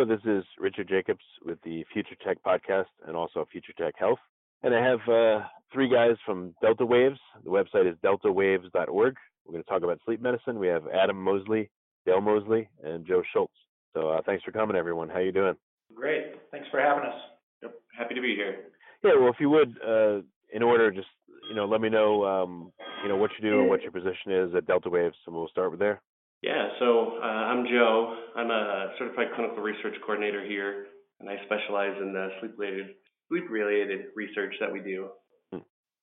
Hello, this is Richard Jacobs with the Future Tech Podcast and also Future Tech Health. And I have uh, three guys from Delta Waves. The website is deltawaves.org. We're going to talk about sleep medicine. We have Adam Mosley, Dale Mosley, and Joe Schultz. So uh, thanks for coming, everyone. How you doing? Great. Thanks for having us. Yep. Happy to be here. Yeah. Well, if you would, uh, in order, just you know, let me know, um, you know, what you do and what your position is at Delta Waves, and we'll start with there. Yeah, so uh, I'm Joe. I'm a certified clinical research coordinator here, and I specialize in the sleep-related sleep-related research that we do. Hmm.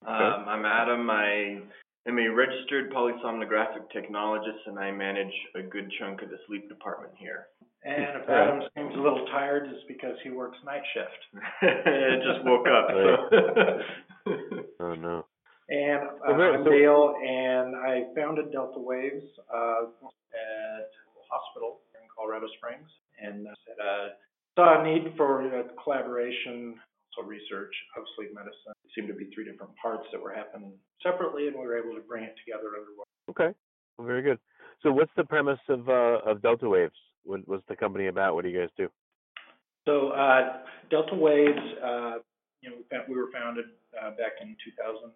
Okay. Um, I'm Adam. I am a registered polysomnographic technologist, and I manage a good chunk of the sleep department here. And if Adam seems a little tired, it's because he works night shift. I just woke up. So. oh no. And uh, I'm Dale, and I founded Delta Waves. Uh, at a hospital in Colorado Springs and uh, saw a need for uh, collaboration, also research of sleep medicine. It seemed to be three different parts that were happening separately, and we were able to bring it together under one. Okay, well, very good. So, what's the premise of uh, of Delta Waves? What, what's the company about? What do you guys do? So, uh, Delta Waves, uh, you know, we were founded uh, back in 2005,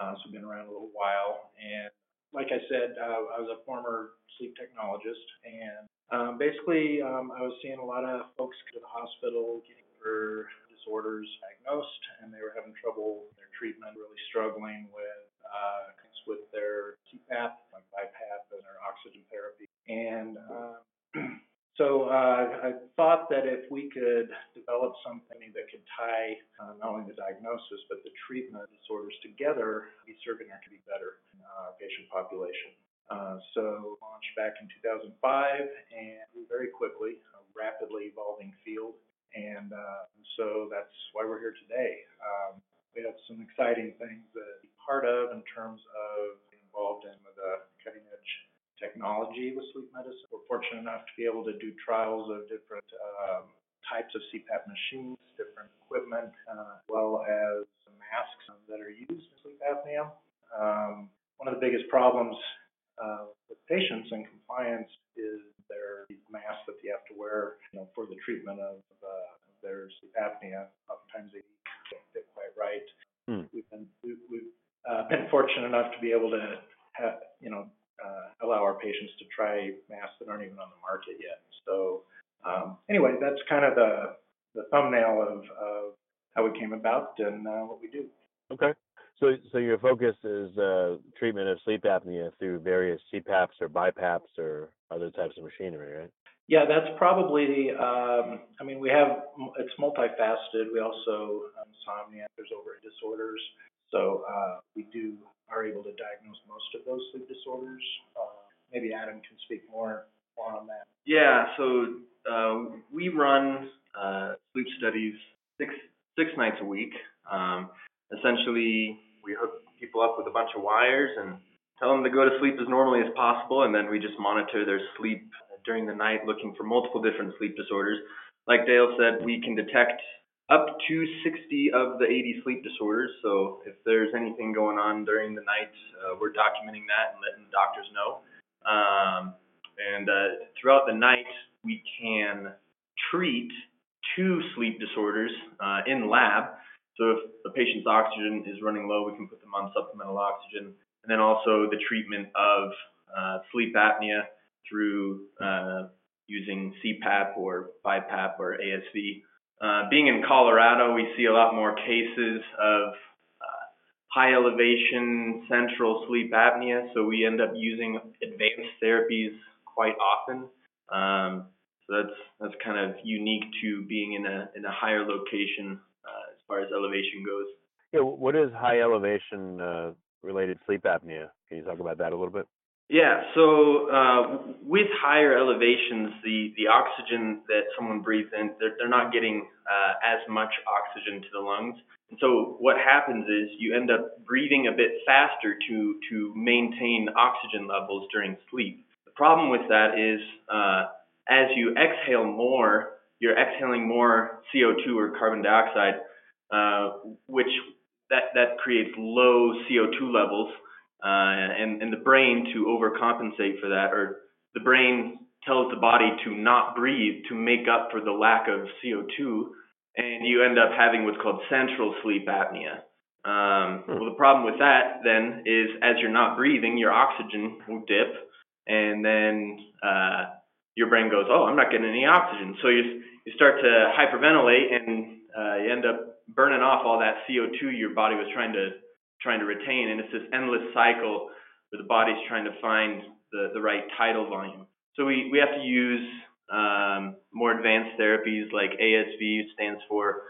uh, so been around a little while, and like I said, uh, I was a former sleep technologist, and um, basically, um, I was seeing a lot of folks go to the hospital getting for disorders diagnosed, and they were having trouble with their treatment, really struggling with uh, with their CPAP, like BiPAP, and their oxygen therapy, and uh, So uh, I thought that if we could develop something that could tie uh, not only the diagnosis but the treatment disorders together, be serving our be better in our patient population. Uh, so launched back in 2005 and very quickly, a rapidly evolving field, and uh, so that's why we're here today. Um, we have some exciting things to be part of in terms of involved in the cutting edge technology with sleep medicine. We're fortunate enough to be able to do trials of different um, types of CPAP machines, different equipment, uh, as well as masks that are used in sleep apnea. Um, one of the biggest problems uh, with patients and compliance is their masks that they have to wear, you know, for the treatment of uh, their sleep apnea. Oftentimes they don't fit quite right. Hmm. We've been we, we've uh, been fortunate enough to be able to have, you know, uh, allow our patients to try masks that aren't even on the market yet. So um, anyway, that's kind of the the thumbnail of, of how we came about and uh, what we do. Okay. So, so your focus is uh, treatment of sleep apnea through various CPAPs or BiPAPs or other types of machinery, right? Yeah, that's probably. Um, I mean, we have it's multifaceted. We also um, insomnia. There's over disorders. So uh, we do are able to diagnose most of those sleep disorders. Uh, maybe Adam can speak more on that. Yeah, so uh, we run uh, sleep studies six six nights a week. Um, essentially, we hook people up with a bunch of wires and tell them to go to sleep as normally as possible, and then we just monitor their sleep during the night, looking for multiple different sleep disorders. Like Dale said, we can detect up to 60 of the 80 sleep disorders. So if there's anything going on during the night, uh, we're documenting that and letting the doctors know. Um, and uh, throughout the night, we can treat two sleep disorders uh, in lab. So if the patient's oxygen is running low, we can put them on supplemental oxygen. And then also the treatment of uh, sleep apnea through uh, using CPAP or BiPAP or ASV. Uh, being in Colorado, we see a lot more cases of uh, high elevation central sleep apnea, so we end up using advanced therapies quite often. Um, so that's that's kind of unique to being in a in a higher location uh, as far as elevation goes. Yeah, what is high elevation uh, related sleep apnea? Can you talk about that a little bit? Yeah, so uh, with higher elevations, the, the oxygen that someone breathes in, they're, they're not getting uh, as much oxygen to the lungs. And so what happens is you end up breathing a bit faster to, to maintain oxygen levels during sleep. The problem with that is uh, as you exhale more, you're exhaling more CO2 or carbon dioxide, uh, which that, that creates low CO2 levels uh, and, and the brain to overcompensate for that, or the brain tells the body to not breathe to make up for the lack of CO2, and you end up having what's called central sleep apnea. Um, hmm. well, the problem with that then is as you're not breathing, your oxygen will dip, and then uh, your brain goes, "Oh, I'm not getting any oxygen." So you you start to hyperventilate, and uh, you end up burning off all that CO2 your body was trying to trying to retain. And it's this endless cycle where the body's trying to find the, the right tidal volume. So we, we have to use um, more advanced therapies like ASV stands for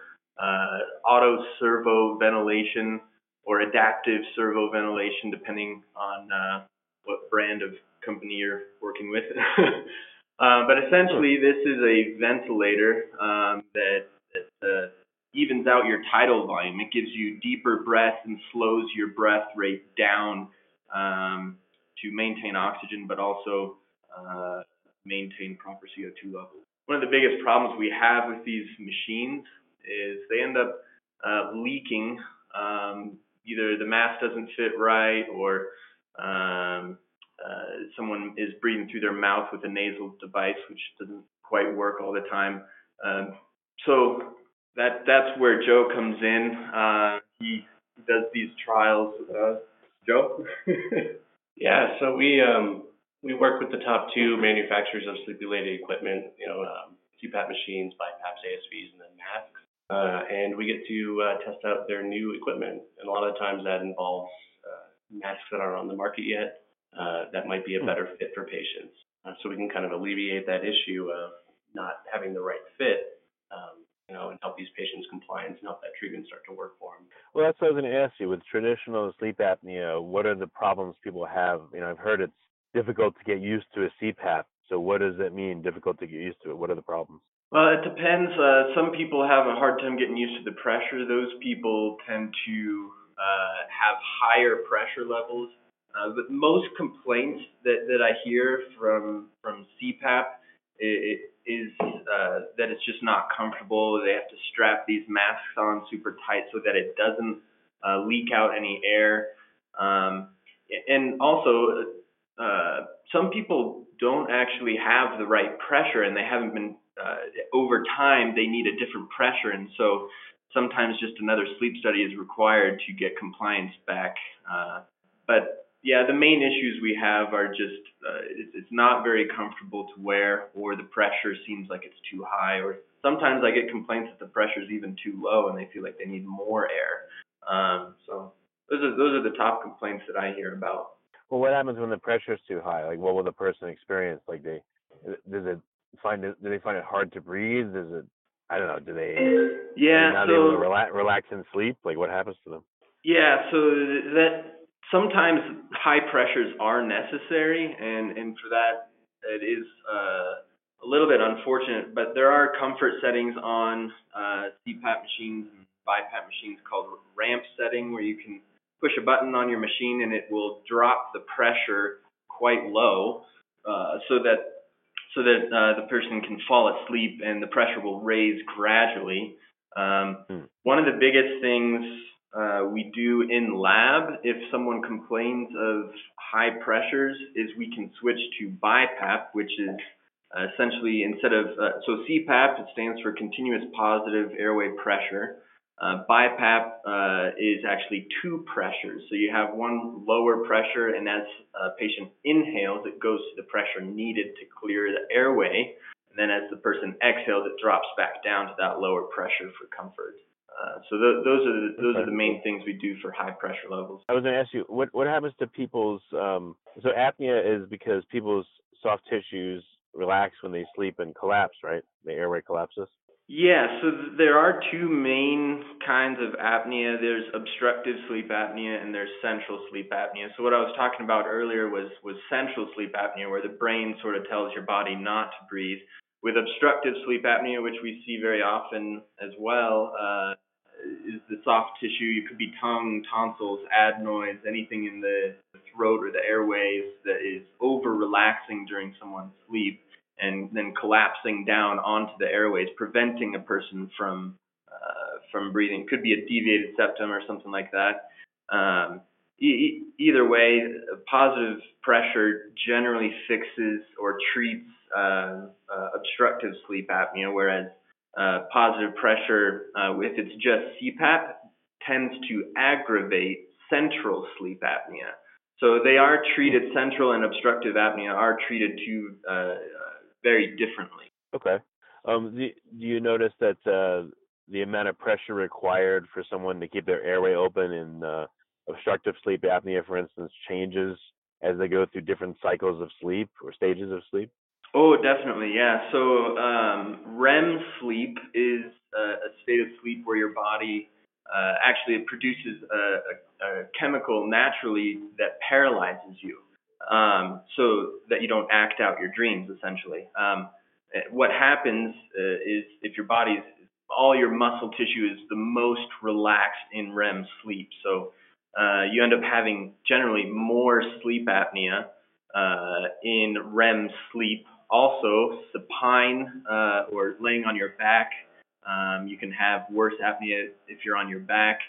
uh, auto servo ventilation or adaptive servo ventilation, depending on uh, what brand of company you're working with. uh, but essentially, this is a ventilator um, that, that uh, evens out your tidal volume. It gives you deeper breath and slows your breath rate down um, to maintain oxygen, but also uh, maintain proper CO2 levels. One of the biggest problems we have with these machines is they end up uh, leaking. Um, either the mask doesn't fit right, or um, uh, someone is breathing through their mouth with a nasal device, which doesn't quite work all the time. Um, so that that's where Joe comes in. Uh, he does these trials. Uh, Joe. yeah, so we um, we work with the top two manufacturers of sleep-related equipment. You know, um, CPAP machines, BiPAPs, ASVs, and then masks. Uh, and we get to uh, test out their new equipment. And a lot of times that involves uh, masks that aren't on the market yet uh, that might be a better fit for patients. Uh, so we can kind of alleviate that issue of not having the right fit um, you know, and help these patients compliance and help that treatment start to work for them. Well, that's what I was going to ask you. With traditional sleep apnea, what are the problems people have? You know, I've heard it's difficult to get used to a CPAP. So what does that mean, difficult to get used to it? What are the problems? Well, it depends. Uh, some people have a hard time getting used to the pressure. Those people tend to uh, have higher pressure levels. Uh, but most complaints that, that I hear from from CPAP it, is uh, that it's just not comfortable. They have to strap these masks on super tight so that it doesn't uh, leak out any air. Um, and also, uh, some people don't actually have the right pressure, and they haven't been uh, over time. They need a different pressure, and so sometimes just another sleep study is required to get compliance back. Uh, but yeah, the main issues we have are just uh, it's, it's not very comfortable to wear, or the pressure seems like it's too high, or sometimes I get complaints that the pressure is even too low, and they feel like they need more air. Um, so those are those are the top complaints that I hear about. Well, what happens when the pressure is too high? Like, what will the person experience? Like, they does it find it? Do they find it hard to breathe? Does it? I don't know. Do they? Yeah. Not so, able to relax, relax and sleep. Like, what happens to them? Yeah. So that sometimes high pressures are necessary, and and for that it is uh, a little bit unfortunate. But there are comfort settings on uh, CPAP machines and BiPAP machines called ramp setting, where you can push a button on your machine and it will drop the pressure quite low, uh, so that so that uh, the person can fall asleep and the pressure will raise gradually. Um, Hmm. One of the biggest things uh, we do in lab, if someone complains of high pressures, is we can switch to BiPAP, which is uh, essentially instead of uh, so CPAP, it stands for continuous positive airway pressure. Uh, BiPAP uh, is actually two pressures. So you have one lower pressure, and as a patient inhales, it goes to the pressure needed to clear the airway. And then as the person exhales, it drops back down to that lower pressure for comfort. Uh, so th- those are the, those are the main things we do for high pressure levels. I was going to ask you what what happens to people's um so apnea is because people's soft tissues relax when they sleep and collapse, right? The airway collapses. Yeah, so th- there are two main kinds of apnea. There's obstructive sleep apnea and there's central sleep apnea. So what I was talking about earlier was was central sleep apnea where the brain sort of tells your body not to breathe. With obstructive sleep apnea, which we see very often as well, uh, is the soft tissue. It could be tongue, tonsils, adenoids, anything in the throat or the airways that is over relaxing during someone's sleep and then collapsing down onto the airways, preventing a person from uh, from breathing. Could be a deviated septum or something like that. Um, e- either way, positive pressure generally fixes or treats uh, uh, obstructive sleep apnea, whereas uh, positive pressure, uh, if it's just CPAP, tends to aggravate central sleep apnea. So they are treated, central and obstructive apnea are treated two very differently. Okay. Um, do, do you notice that the amount of pressure required for someone to keep their airway open in uh, obstructive sleep apnea, for instance, changes as they go through different cycles of sleep or stages of sleep? Oh, definitely, yeah. So um, REM sleep is a, a state of sleep where your body uh, actually produces a, a, a chemical naturally that paralyzes you, um, so that you don't act out your dreams. Essentially, um, what happens uh, is if your body's all your muscle tissue is the most relaxed in REM sleep, so uh, you end up having generally more sleep apnea uh, in REM sleep also, supine uh, or laying on your back, um, you can have worse apnea if you're on your back.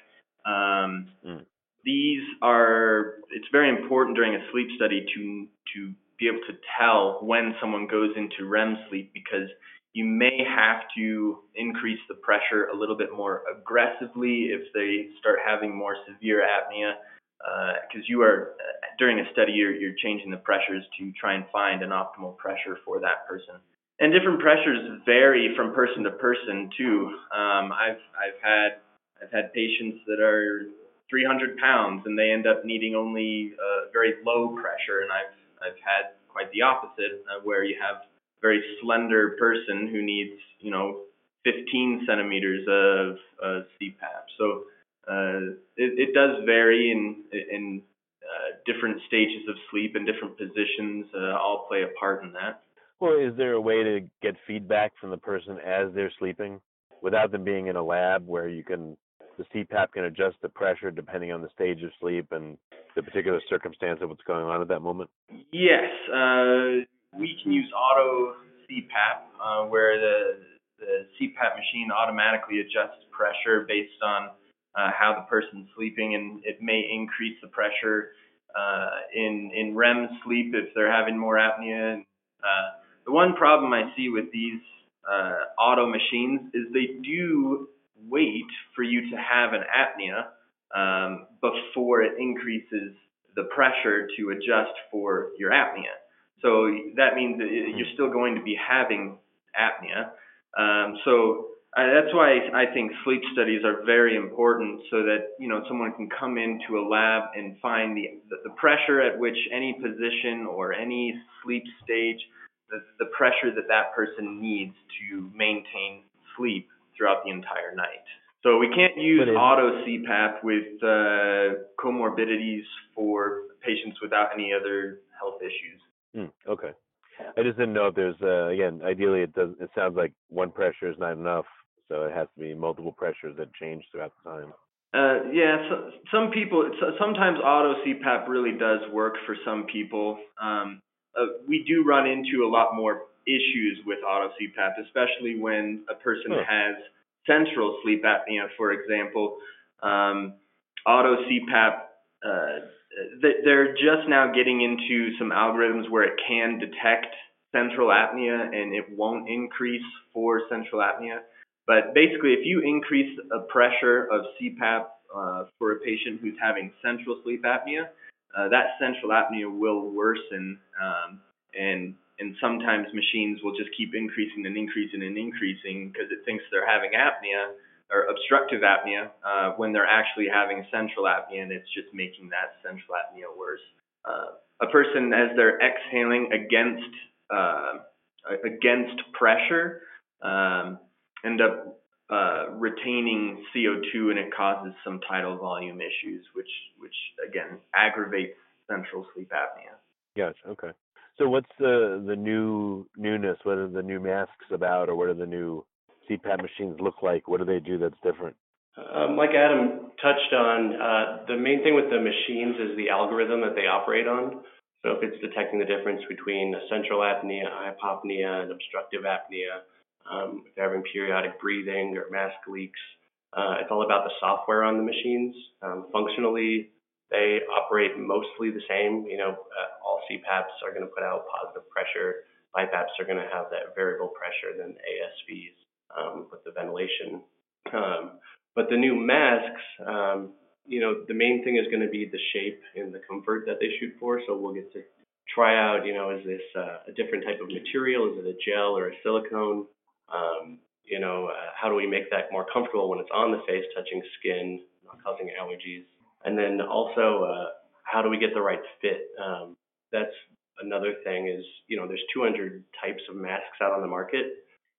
Um, Mm. These are, it's very important during a sleep study to, to be able to tell when someone goes into REM sleep because you may have to increase the pressure a little bit more aggressively if they start having more severe apnea because uh, you are during a study you're, you're changing the pressures to try and find an optimal pressure for that person. And different pressures vary from person to person too. Um, i've i've had i've had patients that are 300 pounds and they end up needing only a very low pressure. And i've i've had quite the opposite uh, where you have a very slender person who needs you know 15 centimeters of uh, cpap so uh, it, it does vary in in uh, different stages of sleep and different positions uh, all play a part in that. Well, is there a way to get feedback from the person as they're sleeping without them being in a lab where you can the CPAP can adjust the pressure depending on the stage of sleep and the particular circumstance of what's going on at that moment? Yes, uh, we can use auto CPAP uh, where the the CPAP machine automatically adjusts pressure based on uh, how the person's sleeping, and it may increase the pressure uh, in in REM sleep if they're having more apnea. Uh, the one problem I see with these uh, auto machines is they do wait for you to have an apnea um, before it increases the pressure to adjust for your apnea. So that means that you're still going to be having apnea. Um, so uh, that's why I think sleep studies are very important, so that you know someone can come into a lab and find the the pressure at which any position or any sleep stage, the the pressure that that person needs to maintain sleep throughout the entire night. So we can't use auto CPAP with uh, comorbidities for patients without any other health issues. Hmm, okay. I just didn't know if there's uh, again. Ideally, it does. It sounds like one pressure is not enough, so it has to be multiple pressures that change throughout the time. Uh, yeah, so, some people, sometimes auto CPAP really does work for some people. Um, uh, we do run into a lot more issues with auto CPAP, especially when a person has central sleep apnea, for example, um, auto CPAP, uh, they're just now getting into some algorithms where it can detect central apnea and it won't increase for central apnea. But basically, if you increase a pressure of CPAP uh, for a patient who's having central sleep apnea, uh, that central apnea will worsen, um, and and sometimes machines will just keep increasing and increasing and increasing because it thinks they're having apnea or obstructive apnea uh, when they're actually having central apnea, and it's just making that central apnea worse. Uh, a person, as they're exhaling against uh, against pressure, um, end up uh, retaining CO2 and it causes some tidal volume issues, which which again aggravates central sleep apnea. Gotcha. Okay. So what's the the new newness? What are the new masks about, or what are the new CPAP machines look like? What do they do that's different? Um, like Adam touched on, uh, the main thing with the machines is the algorithm that they operate on. So if it's detecting the difference between central apnea, hypopnea, and obstructive apnea, um, if they're having periodic breathing or mask leaks, uh, it's all about the software on the machines. Um, functionally, they operate mostly the same. You know, uh, all CPAPs are going to put out positive pressure. BiPAPs are going to have that variable pressure than ASVs um, with the ventilation. Um, but the new masks, um, you know, the main thing is going to be the shape and the comfort that they shoot for. So we'll get to try out, you know, is this uh, a different type of material? Is it a gel or a silicone? Um, you know, uh, how do we make that more comfortable when it's on the face, touching skin, not causing allergies? And then also, uh, how do we get the right fit? Um, that's another thing is, you know, there's 200 types of masks out on the market.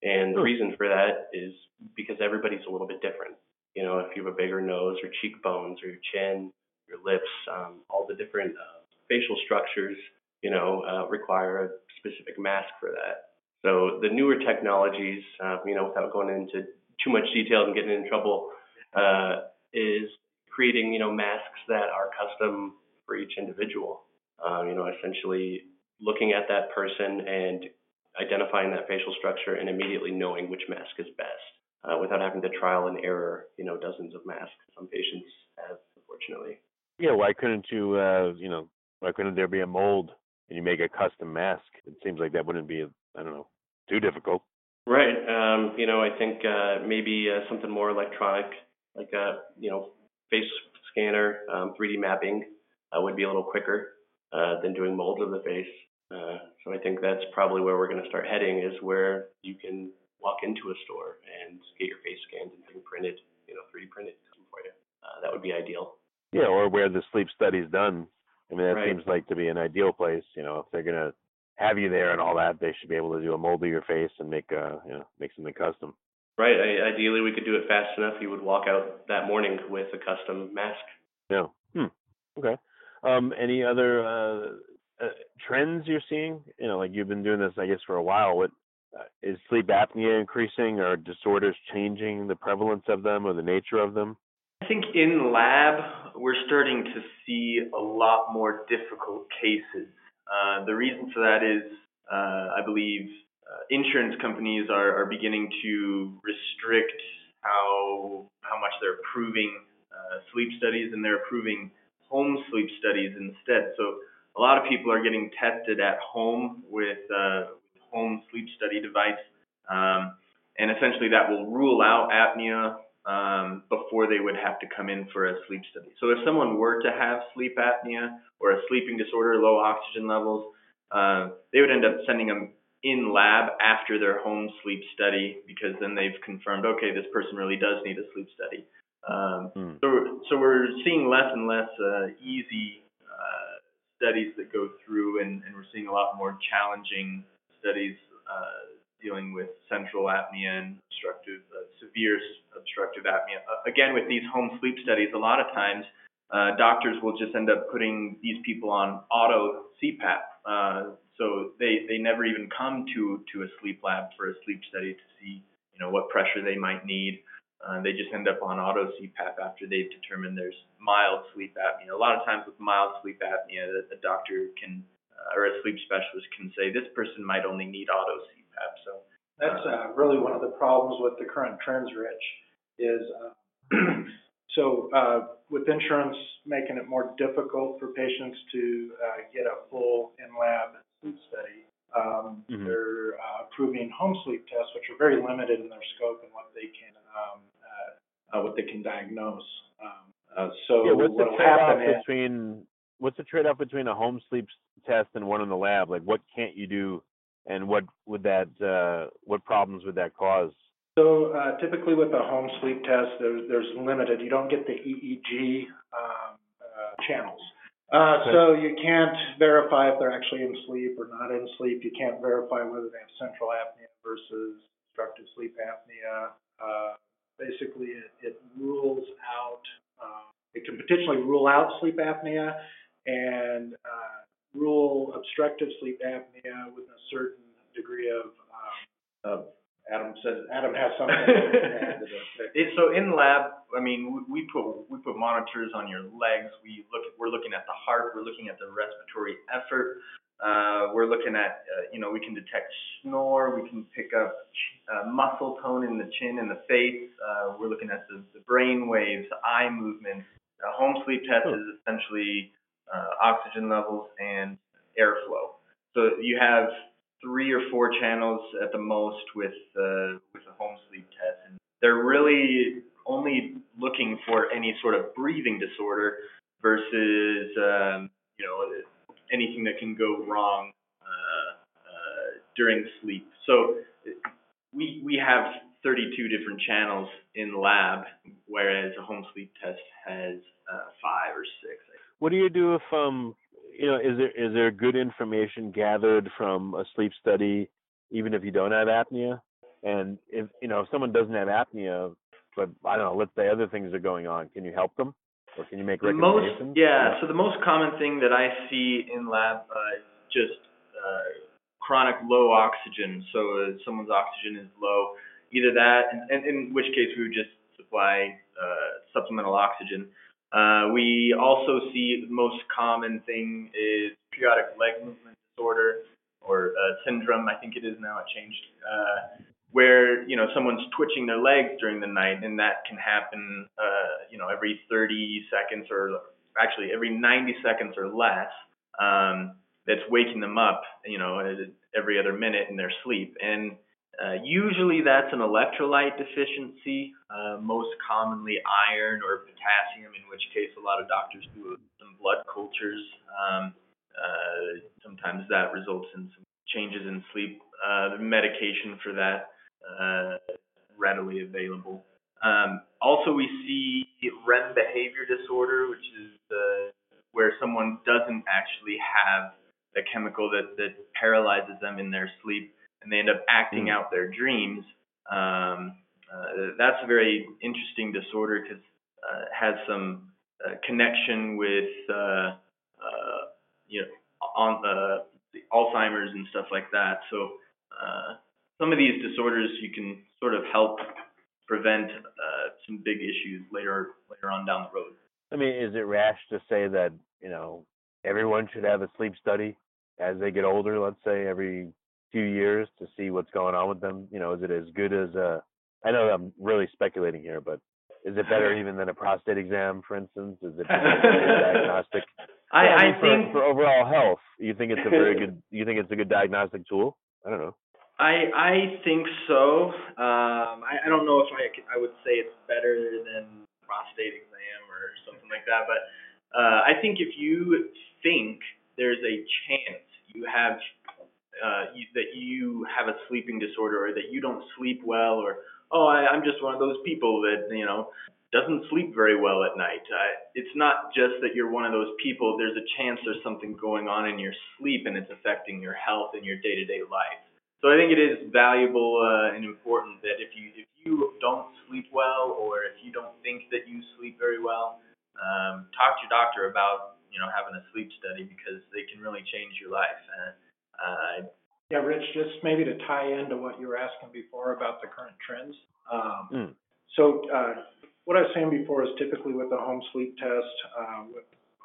And the reason for that is because everybody's a little bit different. You know, if you have a bigger nose or cheekbones or your chin, your lips, um, all the different uh, facial structures, you know, uh, require a specific mask for that. So the newer technologies, uh, you know, without going into too much detail and getting in trouble, uh, is creating, you know, masks that are custom for each individual. Uh, you know, essentially looking at that person and identifying that facial structure and immediately knowing which mask is best uh, without having to trial and error, you know, dozens of masks. Some patients have, unfortunately. Yeah, why couldn't you, uh, you know, why couldn't there be a mold and you make a custom mask? It seems like that wouldn't be, I don't know, too difficult. Right. Um, you know, I think uh, maybe uh, something more electronic, like a, you know, face scanner, um, 3D mapping uh, would be a little quicker uh, than doing molds of the face. Uh, so I think that's probably where we're going to start heading is where you can walk into a store and get your face scanned and printed, you know, 3D printed for you. Uh, that would be ideal. Yeah, or where the sleep study's done. I mean, that Right. seems like to be an ideal place. You know, if they're gonna have you there and all that, they should be able to do a mold of your face and make uh, you know, make something custom. Right. I, ideally, we could do it fast enough. You would walk out that morning with a custom mask. Yeah. Hmm. Okay. Um, any other uh, uh, trends you're seeing? You know, like you've been doing this, I guess, for a while. What uh, is sleep apnea increasing, or disorders changing the prevalence of them or the nature of them? I think in lab, we're starting to see a lot more difficult cases. Uh, the reason for that is, uh, I believe, uh, insurance companies are, are beginning to restrict how how much they're approving uh, sleep studies, and they're approving home sleep studies instead. So a lot of people are getting tested at home with uh, home sleep study device, um, and essentially that will rule out apnea um, before they would have to come in for a sleep study. So if someone were to have sleep apnea or a sleeping disorder, low oxygen levels, uh, they would end up sending them in lab after their home sleep study because then they've confirmed, okay, this person really does need a sleep study. Um, Hmm. so, so we're seeing less and less uh, easy uh, studies that go through, and, and we're seeing a lot more challenging studies uh, dealing with central apnea and obstructive, uh, severe obstructive apnea. Uh, again, with these home sleep studies, a lot of times uh, doctors will just end up putting these people on auto CPAP. Uh, so they, they never even come to, to a sleep lab for a sleep study to see, you know, what pressure they might need. Uh, they just end up on auto CPAP after they've determined there's mild sleep apnea. A lot of times with mild sleep apnea, the, the doctor can, uh, or a sleep specialist can say, this person might only need auto CPAP. So That's uh, really one of the problems with the current trends, Rich, is, uh, so uh, with insurance making it more difficult for patients to uh, get a full in-lab sleep study, um, Mhm. they're uh, approving home sleep tests, which are very limited in their scope and what they can, um, uh, uh, what they can diagnose. Um, uh, So Yeah, what's the trade-off between what's the trade-off between a home sleep test and one in the lab? Like, what can't you do, and what would that uh, what problems would that cause? So uh, typically with a home sleep test, there's, there's limited, you don't get the EEG um, uh, channels. Uh, Okay. So you can't verify if they're actually in sleep or not in sleep. You can't verify whether they have central apnea versus obstructive sleep apnea. Uh, Basically, it, it rules out, uh, it can potentially rule out sleep apnea and uh, rule obstructive sleep apnea with a certain degree of, um, of Adam says, Adam has something to add to. It, so in lab, I mean, we, we put we put monitors on your legs. We look we're looking at the heart. We're looking at the respiratory effort. Uh, we're looking at uh, you know we can detect snore. We can pick up uh, muscle tone in the chin and the face. Uh, we're looking at the, the brain waves, eye movements. A home sleep test Cool. is essentially uh, oxygen levels and airflow. So you have three or four channels at the most with uh, with a home sleep test, and they're really only looking for any sort of breathing disorder versus um, you know anything that can go wrong uh, uh, during sleep. So we we have 32 different channels in lab, whereas a home sleep test has uh, five or six. What do you do if um you know is there is there good information gathered from a sleep study even if you don't have apnea? And if you know if someone doesn't have apnea, but I don't know, let's say other things are going on, can you help them or can you make The most, recommendations? yeah, so the most common thing that I see in lab uh, is just uh, chronic low oxygen. So uh, someone's oxygen is low, either that, and, and in which case we would just supply uh, supplemental oxygen. Uh, we also see the most common thing is periodic leg movement disorder or uh, syndrome. I think it is now. It changed. Uh, where you know someone's twitching their legs during the night, and that can happen, uh, you know, every 30 seconds or actually every 90 seconds or less. Um, that's waking them up, you know, every other minute in their sleep, and uh, usually that's an electrolyte deficiency, uh, most commonly iron or potassium, in which case a lot of doctors do some blood cultures. Um, uh, sometimes that results in some changes in sleep. Uh, medication for that uh, readily available. Um, also, we see REM behavior disorder, which is uh, where someone doesn't actually have a chemical that, that paralyzes them in their sleep and they end up acting Mm. out their dreams. Um, uh, that's a very interesting disorder because uh, it has some uh, connection with uh, uh, you know on uh, the Alzheimer's and stuff like that. So uh, some of these disorders you can sort of help prevent uh, some big issues later later on down the road. I mean, is it rash to say that, you know, everyone should have a sleep study as they get older, let's say every few years to see what's going on with them? You know, is it as good as a I know I'm really speculating here, but is it better even than a prostate exam, for instance? Is it a diagnostic? I, I mean, for, think for overall health, you think it's a very good you think it's a good diagnostic tool? I don't know. I I think so. Um, I, I don't know if I I would say it's better than prostate exam or something like that, but uh, I think if you think there's a chance you have uh, you, that you have a sleeping disorder or that you don't sleep well or oh I, I'm just one of those people that you know doesn't sleep very well at night. Uh, it's not just that you're one of those people. There's a chance there's something going on in your sleep and it's affecting your health and your day-to-day life. So I think it is valuable uh, and important that if you if you don't sleep well or if you don't think that you sleep very well, um, talk to your doctor about you know having a sleep study because they can really change your life. And uh, Yeah, Rich, just maybe to tie into what you were asking before about the current trends. Um, Mm. So, uh, what I was saying before is typically with the home sleep test, uh,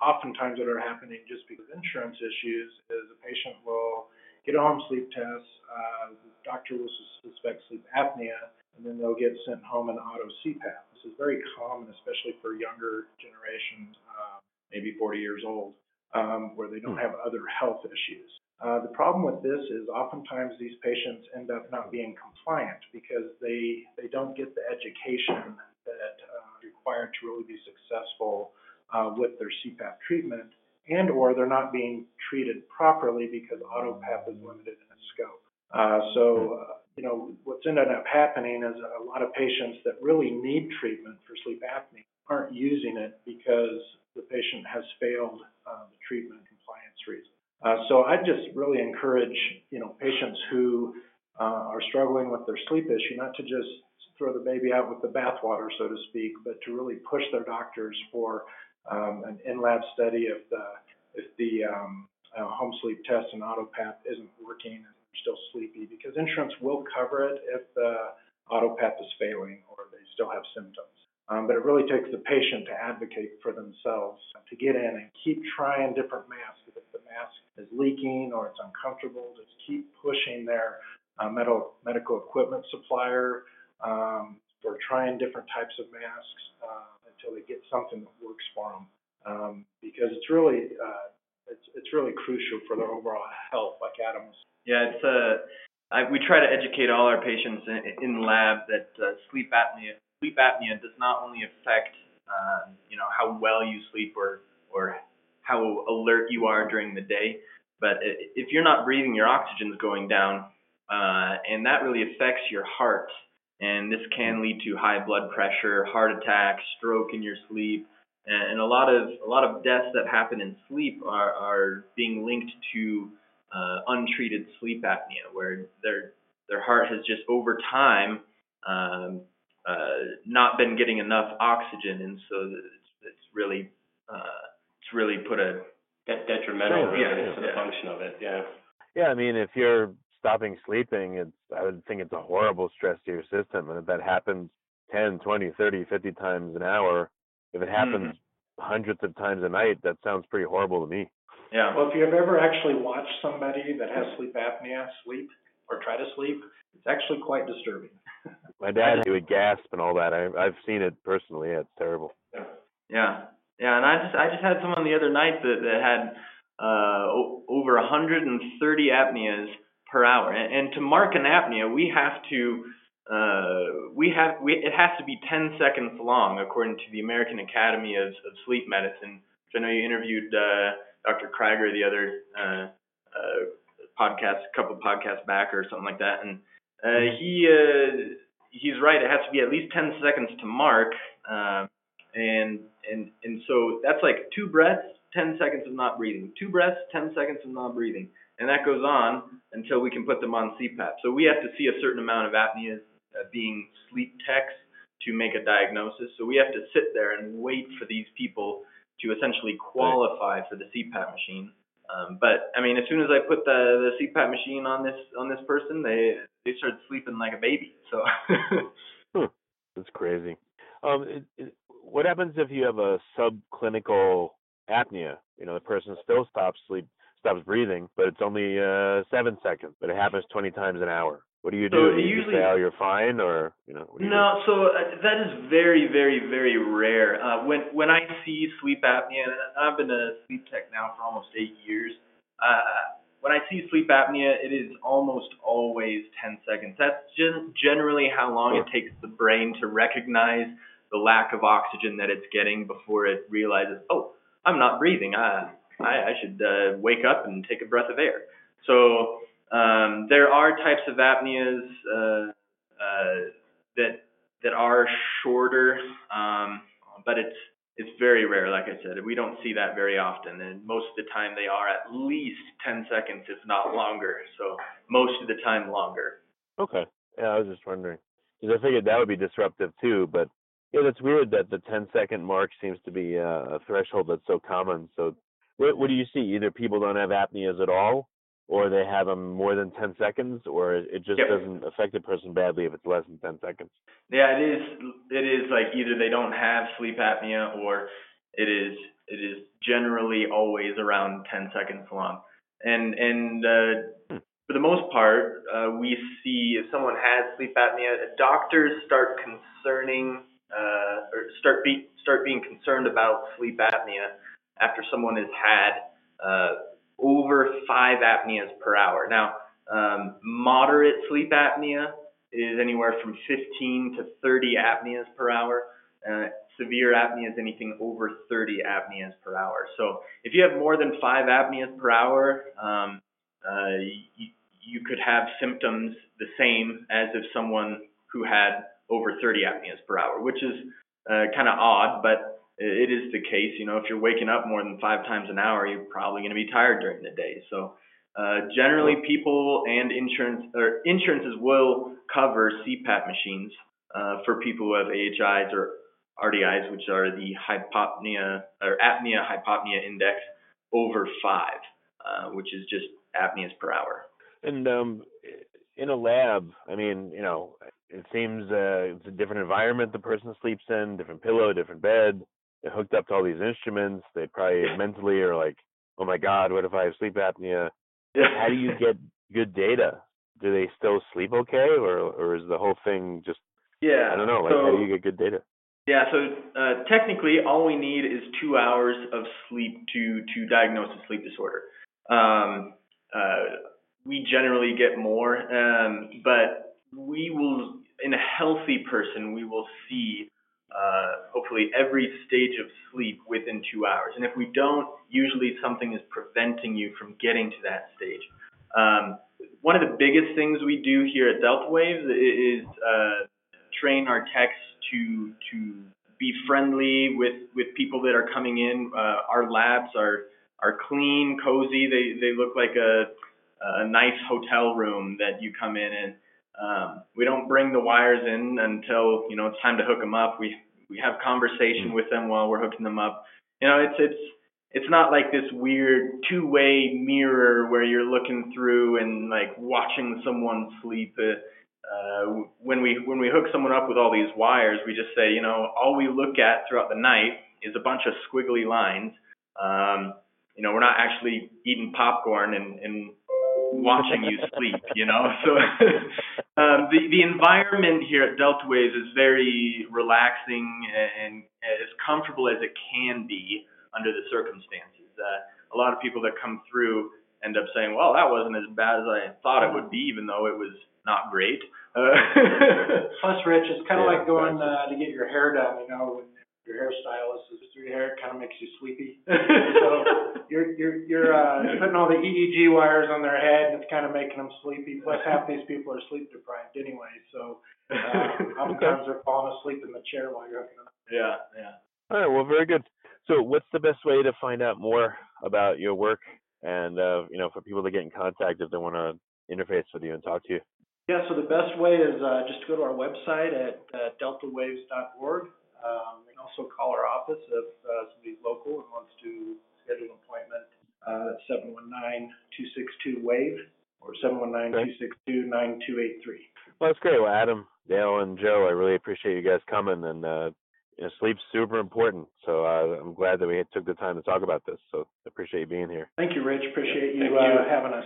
oftentimes that are happening just because of insurance issues is a patient will get a home sleep test. Uh, the doctor will suspect sleep apnea, and then they'll get sent home an auto CPAP. This is very common, especially for younger generations, uh, maybe 40 years old, um, where they don't have other health issues. Uh, the problem with this is oftentimes these patients end up not being compliant because they they don't get the education that uh, required to really be successful uh, with their CPAP treatment, and or they're not being treated properly because AutoPAP is limited in its scope. Uh, so, uh, you know, what's ended up happening is a lot of patients that really need treatment for sleep apnea aren't using it because the patient has failed the treatment compliance reason. Uh, so I just really encourage, you know, patients who uh, are struggling with their sleep issue not to just throw the baby out with the bathwater, so to speak, but to really push their doctors for um, an in-lab study if the if the um, uh, home sleep test and AutoPAP isn't working and they're still sleepy, because insurance will cover it if the AutoPAP is failing or they still have symptoms. Um, but it really takes the patient to advocate for themselves to get in and keep trying different masks. Mask is leaking or it's uncomfortable, just keep pushing their uh, medical medical equipment supplier um, for trying different types of masks uh, until they get something that works for them. Um, because it's really uh, it's it's really crucial for their overall health, like Adam was. Yeah, it's uh, I, we try to educate all our patients in, in lab that uh, sleep apnea sleep apnea does not only affect um, you know how well you sleep or or how alert you are during the day, but if you're not breathing, your oxygen's going down, uh, and that really affects your heart. And this can lead to high blood pressure, heart attack, stroke in your sleep, and a lot of a lot of deaths that happen in sleep are are being linked to uh, untreated sleep apnea, where their their heart has just over time um, uh, not been getting enough oxygen, and so it's, it's really uh, really put a De- detrimental Sure, yeah, yeah, to the yeah. function of it. Yeah. Yeah, I mean, if you're stopping sleeping, it's I would think it's a horrible stress to your system, and if that happens 10, 20, 30, 50 times an hour, if it happens mm-hmm. hundreds of times a night, that sounds pretty horrible to me. yeah. Well, if you've ever actually watched somebody that has sleep apnea sleep or try to sleep, it's actually quite disturbing. My dad he would gasp and all that. I I've seen it personally. Yeah, it's terrible. Yeah, yeah, and I just I just had someone the other night that that had uh over 130 apneas per hour, and, and to mark an apnea, we have to uh we have we it has to be 10 seconds long according to the American Academy of, of Sleep Medicine. Which I know you interviewed uh, Dr. Kryger the other uh, uh, podcast, a couple podcasts back or something like that, and uh, he uh, he's right. It has to be at least 10 seconds to mark. Uh, and and and so that's like two breaths, ten seconds of not breathing, two breaths, ten seconds of not breathing, and that goes on until we can put them on CPAP. So we have to see a certain amount of apneas uh, being sleep techs to make a diagnosis. So we have to sit there and wait for these people to essentially qualify for the CPAP machine. Um, but I mean, as soon as I put the the CPAP machine on this on this person, they they start sleeping like a baby. So That's crazy. Um, it, it, what happens if you have a subclinical apnea? You know, the person still stops sleep, stops breathing, but it's only uh, seven seconds, but it happens 20 times an hour. What do you do? So do you just usually- say, "Oh, you're fine," or you know? What do? No, so uh, that is very, very, very rare. Uh, when when I see sleep apnea, and I've been a sleep tech now for almost eight years. Uh, when I see sleep apnea, it is almost always 10 seconds. That's gen- generally how long it takes the brain to recognize the lack of oxygen that it's getting before it realizes, oh, I'm not breathing. I I, I should uh, wake up and take a breath of air. So um, there are types of apneas uh, uh, that that are shorter, um, but it's it's very rare. Like I said, we don't see that very often, and most of the time they are at least 10 seconds, if not longer. So most of the time longer. Okay. Yeah, I was just wondering because I figured that would be disruptive too. But yeah, that's weird that the 10 second mark seems to be uh, a threshold that's so common. So, what, what do you see? Either people don't have apneas at all, or they have them more than 10 seconds, or it just Yep. doesn't affect the person badly if it's less than 10 seconds. Yeah, it is. It is like either they don't have sleep apnea or it is it is generally always around 10 seconds long. And and uh, for the most part, uh, we see if someone has sleep apnea, doctors start concerning uh, or start be start being concerned about sleep apnea after someone has had uh, over five apneas per hour. Now, um, moderate sleep apnea is anywhere from 15 to 30 apneas per hour. Uh, severe apnea is anything over 30 apneas per hour. So if you have more than five apneas per hour, um, uh, you, you could have symptoms the same as if someone who had over 30 apneas per hour, which is uh, kind of odd, but it is the case. You know, if you're waking up more than five times an hour, you're probably going to be tired during the day. So uh, generally, people and insurance or insurances will cover CPAP machines uh, for people who have AHIs or RDIs, which are the hypopnea or apnea hypopnea index over five, uh, which is just apneas per hour. And um, in a lab, I mean, you know, it seems uh, it's a different environment the person sleeps in, different pillow, different bed. They're hooked up to all these instruments. They probably mentally are like, "Oh my God, what if I have sleep apnea?" How do you get good data? Do they still sleep okay, or or is the whole thing just? Yeah. I don't know. Like, so, how do you get good data? Yeah. So uh, technically, all we need is two hours of sleep to to diagnose a sleep disorder. Um, uh, we generally get more, um, but we will, in a healthy person, we will see uh, hopefully every stage of sleep within two hours. And if we don't, usually something is preventing you from getting to that stage. Um, one of the biggest things we do here at Delta Waves is uh, train our techs to to be friendly with with people that are coming in. Uh, our labs are are clean, cozy. They they look like a a nice hotel room that you come in and um, we don't bring the wires in until you know it's time to hook them up. We we have conversation Hmm. with them while we're hooking them up. You know, it's it's it's not like this weird two-way mirror where you're looking through and like watching someone sleep. Uh, uh, when we when we hook someone up with all these wires, we just say, you know, all we look at throughout the night is a bunch of squiggly lines. Um, you know, we're not actually eating popcorn and, and watching you sleep, you know. So um, the the environment here at Delta Waves is very relaxing and, and as comfortable as it can be under the circumstances. Uh, a lot of people that come through end up saying, "Well, that wasn't as bad as I thought it would be, even though it was not great." Uh, Plus, Rich, it's kind of Yeah, like going uh, to get your hair done. You know, your hairstylist is through your hair, kind of makes you sleepy. so you're you're you're uh, putting all the EEG wires on their head, and it's kind of making them sleepy. Plus, half these people are sleep deprived anyway, so uh, oftentimes they're falling asleep in the chair while you're hooking them up. yeah, yeah. All right. Well, very good. So, what's the best way to find out more about your work, and uh, you know, for people to get in contact if they want to interface with you and talk to you? Yeah, so the best way is uh, just to go to our website at uh, deltawaves.org. Um, you can also call our office if uh, somebody's local and wants to schedule an appointment. Uh, that's 719-262-WAVE or 719-262-9283. Well, that's great. Well, Adam, Dale, and Joe, I really appreciate you guys coming. And uh, you know, sleep's super important, so uh, I'm glad that we took the time to talk about this. So, I appreciate you being here. Thank you, Rich. Appreciate you, you. uh, having us.